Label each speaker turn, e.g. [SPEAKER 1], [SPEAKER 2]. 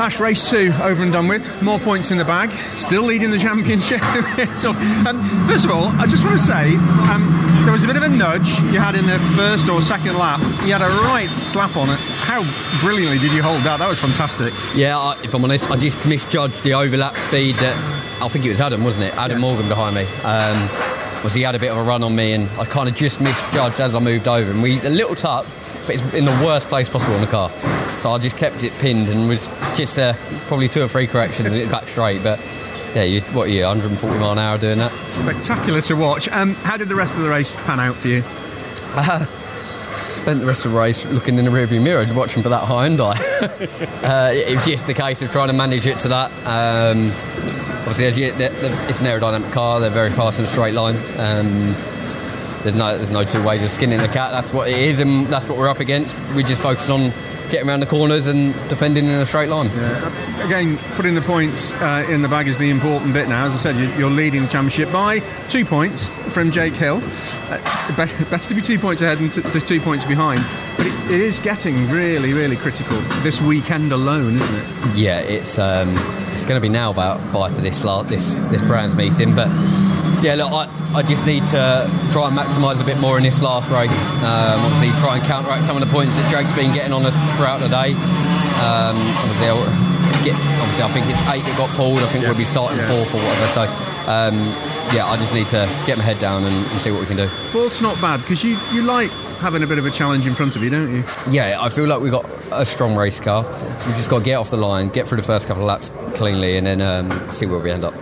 [SPEAKER 1] Ash race two over and done with. More points in the bag. Still leading the championship. so, um, first of all, I just want to say um, there was a bit of a nudge you had in the first or second lap. You had a right slap on it. How brilliantly did you hold that? That was fantastic.
[SPEAKER 2] Yeah, I, if I'm honest, I just misjudged the overlap speed that I think it was Adam, wasn't it? Adam
[SPEAKER 1] Yeah.
[SPEAKER 2] Morgan behind me. Um, was he had a bit of a run on me, and I kind of just misjudged as I moved over, and we a little tuck, but it's in the worst place possible on the car. So I just kept it pinned and was just uh, probably two or three corrections and it's back straight. But yeah, you, what are you 140 mile an hour doing that?
[SPEAKER 1] Spectacular to watch. Um, how did the rest of the race pan out for you?
[SPEAKER 2] Spent the rest of the race looking in the rearview mirror, watching for that Hyundai. uh, it was just a case of trying to manage it to that. Um, obviously, they're- they're- it's an aerodynamic car. They're very fast in a straight line. Um, there's no, there's no two ways of skinning the cat. That's what it is, and that's what we're up against. We just focus on getting around the corners and defending in a straight line. Yeah.
[SPEAKER 1] Again, putting the points uh, in the bag is the important bit now. As I said, you- you're leading the championship by two points from Jake Hill. Uh, better to be two points ahead than two points behind. But it, it is getting really, really critical this weekend alone, isn't it?
[SPEAKER 2] Yeah, it's um, it's going to be now about by to this this this brands meeting, but yeah, look, I, I just need to try and maximise a bit more in this last race. Um, obviously, try and counteract some of the points that Jake's been getting on us throughout the day. Um, obviously, I'll get, obviously, I think it's eight that got pulled. I think we'll be starting
[SPEAKER 1] Yeah.
[SPEAKER 2] fourth or whatever. So um, yeah, I just need to get my head down and, and see what we can do.
[SPEAKER 1] Fourth's not bad because you, you like having a bit of a challenge in front of you, don't you?
[SPEAKER 2] Yeah, I feel like we've got a strong race car. We've just got to get off the line, get through the first couple of laps cleanly, and then um, see where we end up.